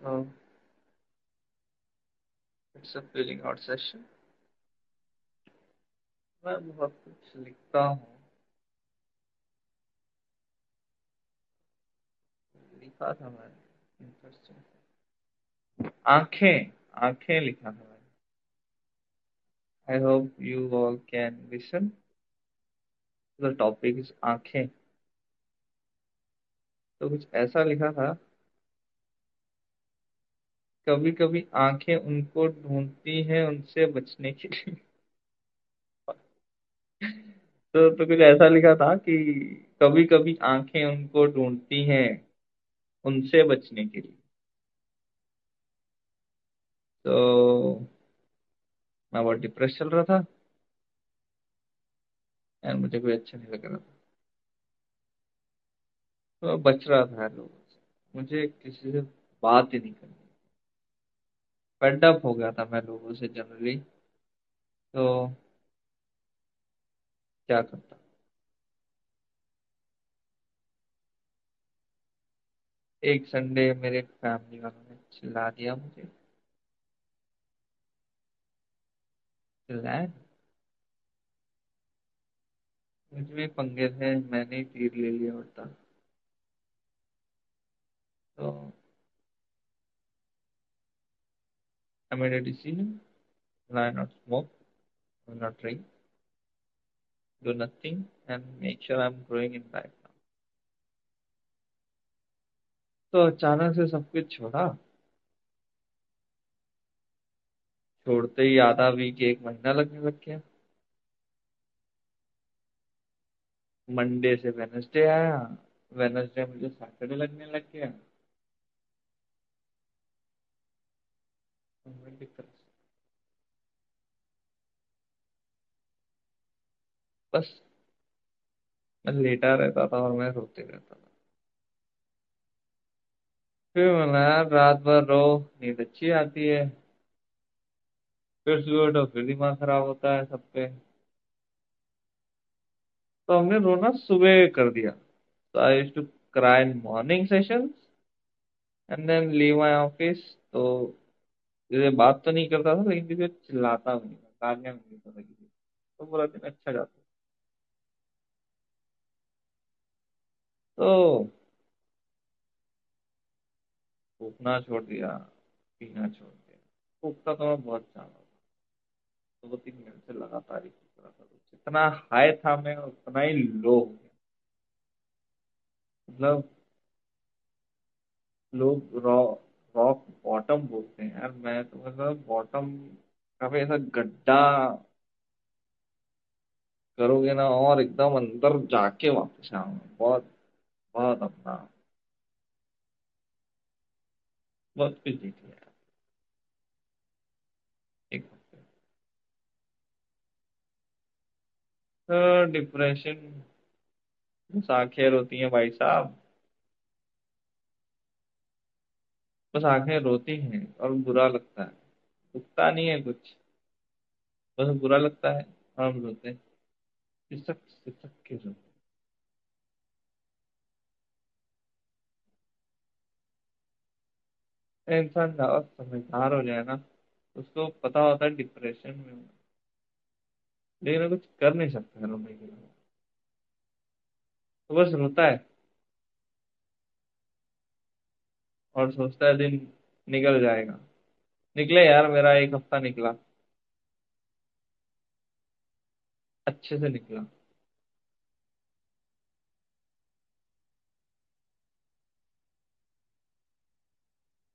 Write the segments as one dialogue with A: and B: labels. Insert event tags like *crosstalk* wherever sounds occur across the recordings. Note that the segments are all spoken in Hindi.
A: So, it's a filling out session. मैं बहुत कुछ लिखता हूँ। लिखा था मैं इंटरेस्टिंग आँखें आँखें लिखा था मैंने। I hope you all can listen the topic is आँखें। तो कुछ ऐसा लिखा था। कभी कभी आँखें उनको ढूंढती हैं उनसे बचने के लिए। *laughs* तो तो कुछ ऐसा लिखा था कि कभी कभी आँखें उनको ढूंढती हैं उनसे बचने के लिए। तो मैं बहुत डिप्रेस चल रहा था। एंड मुझे कोई अच्छा नहीं लग रहा था। तो बच रहा था लोगों से। मुझे किसी से बात ही नहीं करनी। फेड अप हो गया था मैं लोगों से जनरली तो क्या करता? एक संडे मेरे फैमिली वालों ने चिल्ला दिया मुझे। चिल्लाया मुझमें पंगे थे, मैंने ही तीर ले लिया होता तो I made a decision. Will I not smoke, will not drink, do nothing, and make sure I'm growing in life now. तो अचानक से सब कुछ छोड़ा छोड़ते ही आधा वीक एक महीना लगने लग गया मंडे से वेनसडे आया वेनसडे मुझे सैटरडे लगने लग गया बस, मैं लेटा रहता था और मैं रोते रहता था। फिर मैं यार, रात भर रो, नींद अच्छी आती है। फिर सुबह उठो, फिर दिमाग खराब होता है सब पे। तो हमने रोना सुबह कर दिया। तो I used to cry in morning sessions and then leave my office तो ये बात तो नहीं करता था, लेकिन किसी को चिल्लाता भी नहीं था गालियाँ भी देता था किसी तो पूरा दिन अच्छा जाता तो फूकना छोड़ दिया, पीना छोड़ दिया। फूकता तो मैं बहुत ज़्यादा था। दो तीन घंटे से लगातार ही फूक रहा था। तो जितना हाई था मैं, उतना ही लो हो गया। मतलब लोग रॉ रॉक बॉटम बोलते हैं यार, मैं तो मतलब बॉटम काफ़ी ऐसा गड्ढा करोगे ना और एकदम अंदर जाके वापस आऊँगा बहुत बहुत अपना। बहुत कुछ जीत लिया डिप्रेशन बस आँखें रोती हैं भाई साहब। बस आँखें रोती हैं और बुरा लगता है। दुखता नहीं है कुछ। बस बुरा लगता है और हम रोते हैं। सिसक सिसक के रोते इंसान ज़्यादा समझदार हो जाए ना, उसको पता होता है डिप्रेशन में लेकिन कुछ कर नहीं सकता रोने के लिए। तो बस रोता है। और सोचता है दिन निकल जाएगा। निकले यार, मेरा एक हफ़्ता निकला। अच्छे से निकला।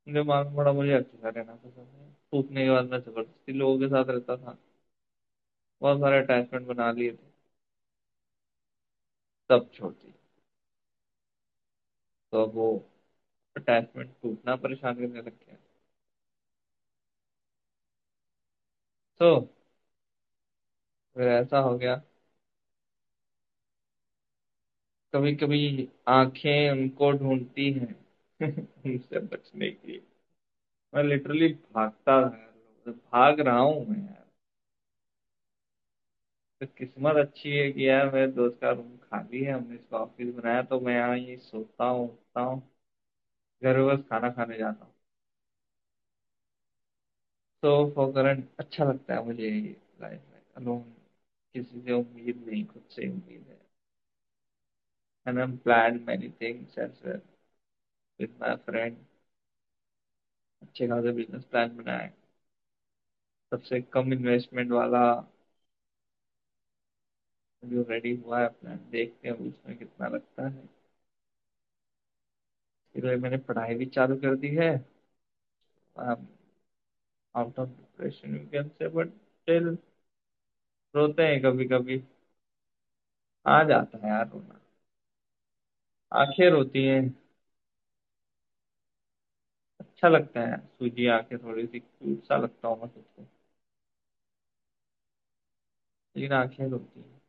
A: दिमाग में बड़ा मुझे अच्छा रहना पसंद है। टूटने के बाद मैं ज़बरदस्ती लोगों के साथ रहता था। बहुत सारे अटैचमेंट बना लिए थे। सब छोड़ दिए। तो वो अटैचमेंट टूटना परेशान करने लग गया। तो फिर ऐसा हो गया। कभी कभी आँखें उनको ढूंढती हैं *laughs* उनसे बचने के लिए। मैं लिटरली भागता था भाग रहा हूँ मैं यार। तो किस्मत अच्छी है कि यार मेरे दोस्त का रूम खाली है, हमने इसका ऑफ़िस बनाया तो मैं यहाँ ये सोता हूँ, उठता हूँ। घर में बस खाना खाने जाता हूँ। तो फॉर करंट अच्छा लगता है मुझे लाइफ में। अलोन किसी से उम्मीद नहीं, खुद से उम्मीद है। And I'm planned many things as well with my friend अच्छे खासे बिज़नेस प्लान बनाए। सबसे कम इन्वेस्टमेंट वाला जो रेडी हुआ है प्लान देखते हैं उसमें कितना लगता है। इसलिए मैंने पढ़ाई भी चालू कर दी है। Out of depression you can say but still रोते हैं कभी कभी आ जाता है यार रोना। आँखें रोती हैं। अच्छा लगता है सूजी आँखें थोड़ी सी क्यूट सा लगता हूँ मैं खुद को लेकिन आँखें रोती हैं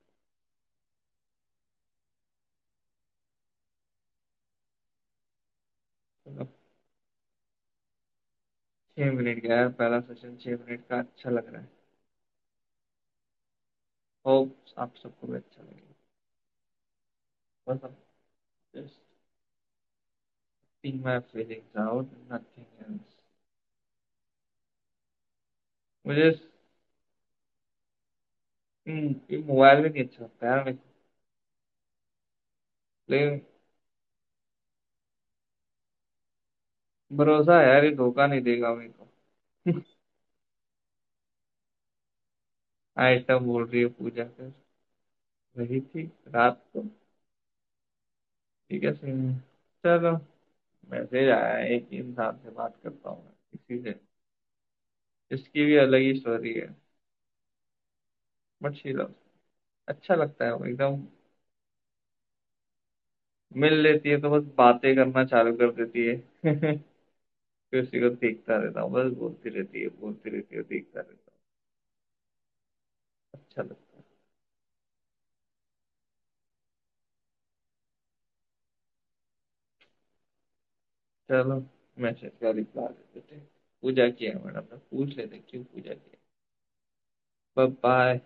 A: चलो छह मिनट गया है पहला सेशन छह मिनट का अच्छा लग रहा है। होप आप सबको भी अच्छा लगे। my feelings out nothing else मुझे हम्म, मोबाइल भी नहीं अच्छा लगता को। लेकिन भरोसा है यार, ये धोखा नहीं देगा मेरे को। *laughs* आइटम बोल रही है पूजा कर। रही थी, रात को। ठीक है, सीन। है चलो, मैसेज आया है, एक इंसान से बात करता हूँ मैं किसी से। इसकी भी अलग ही स्टोरी है। बट शी अच्छा लगता है वो, एकदम। मिल लेती है तो बस बातें करना चालू कर देती है। *laughs* फिर उसी को देखता रहता हूँ बस बोलती रहती है बोलती रहती है देखता रहता हूँ अच्छा लगता चलो मैसेज का रिप्लाई दे देते। पूजा किया मैडम ने, पूछ लेते क्यों पूजा किया? बाय